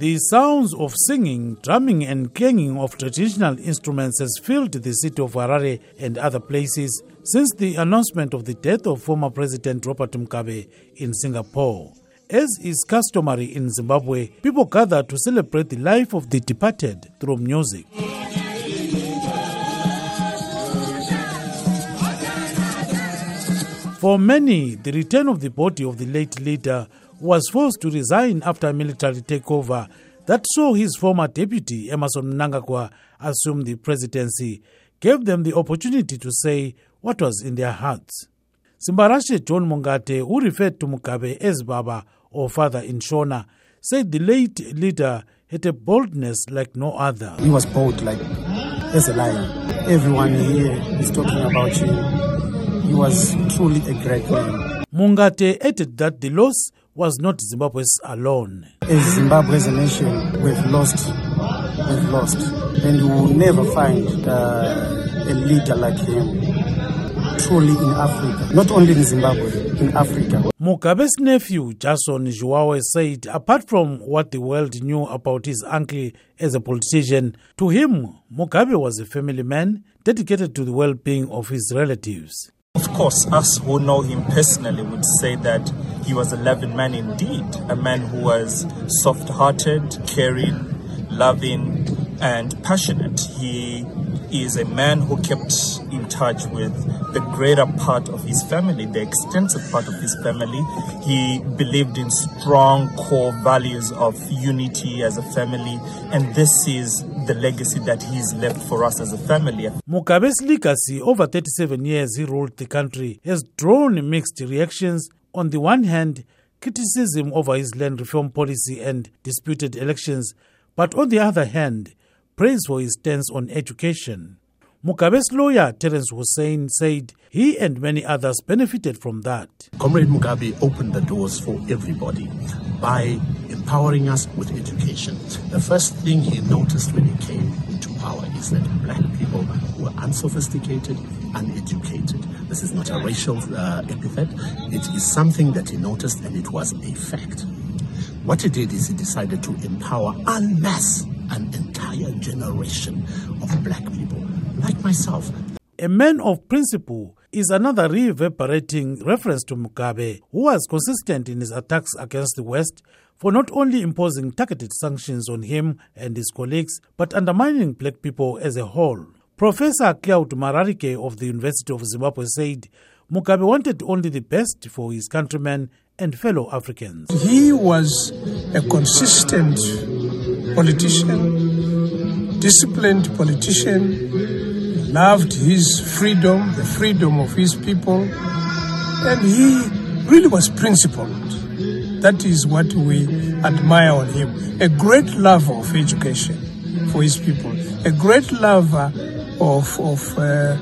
The sounds of singing, drumming, and clanging of traditional instruments has filled the city of Harare and other places since the announcement of the death of former President Robert Mugabe in Singapore. As is customary in Zimbabwe, people gather to celebrate the life of the departed through music. For many, the return of the body of the late leader was forced to resign after a military takeover that saw his former deputy, Emmerson Mnangagwa, assume the presidency, gave them the opportunity to say what was in their hearts. Simbarashe John Mungate, who referred to Mugabe as Baba or father in Shona, said the late leader had a boldness like no other. He was bold like as a lion. Everyone here is talking about him. He was truly a great man. Mungate added that the loss was not Zimbabwe's alone. As Zimbabwe as a nation, we've lost. We've lost. And we will never find uh, a leader like him truly in Africa. Not only in Zimbabwe, in Africa. Mugabe's nephew, Jason Zhuwawe, said apart from what the world knew about his uncle as a politician, to him, Mugabe was a family man dedicated to the well being of his relatives. Of course, us who know him personally would say that he was a loving man indeed, a man who was soft hearted, caring, loving, and passionate. He is a man who kept in touch with the greater part of his family, the extensive part of his family. He believed in strong core values of unity as a family, and this is the legacy that he's left for us as a family. Mugabe's legacy over 37 years he ruled the country has drawn mixed reactions. On the one hand, criticism over his land reform policy and disputed elections, but on the other hand, praise for his stance on education. Mugabe's lawyer, Terrence Hussein, said he and many others benefited from that. Comrade Mugabe opened the doors for everybody by empowering us with education. The first thing he noticed when he came into power is that black people were unsophisticated, uneducated. This is not a racial uh, epithet, it is something that he noticed and it was a fact. What he did is he decided to empower en masse an entire generation of black people, like myself. A man of principle is another reverberating reference to Mugabe, who was consistent in his attacks against the West for not only imposing targeted sanctions on him and his colleagues, but undermining black people as a whole. Professor Claude Mararike of the University of Zimbabwe said Mugabe wanted only the best for his countrymen and fellow Africans. He was a consistent politician, disciplined politician, loved his freedom, the freedom of his people, and he really was principled. That is what we admire on him. A great lover of education for his people, a great lover of, of uh, uh,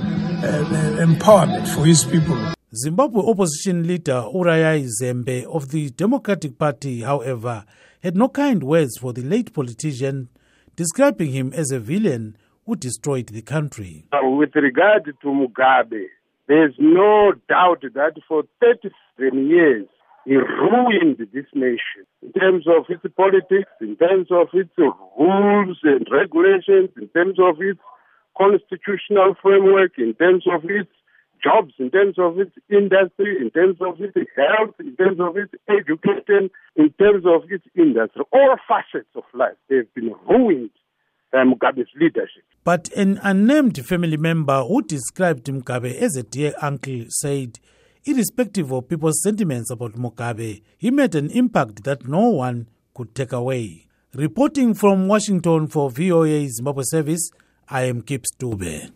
empowerment for his people. Zimbabwe opposition leader Urayai Zembe of the Democratic Party, however, had no kind words for the late politician, describing him as a villain who destroyed the country. With regard to Mugabe, there's no doubt that for 37 years he ruined this nation in terms of its politics, in terms of its rules and regulations, in terms of its constitutional framework, in terms of its jobs, in terms of its industry, in terms of its health, in terms of its education, in terms of its industry. All facets of life, they've been ruined Eh, Mugabe's leadership. But an unnamed family member who described Mugabe as a dear uncle said, irrespective of people's sentiments about Mugabe, he made an impact that no one could take away. Reporting from Washington for VOA Zimbabwe Service, I am Gibbs Dube.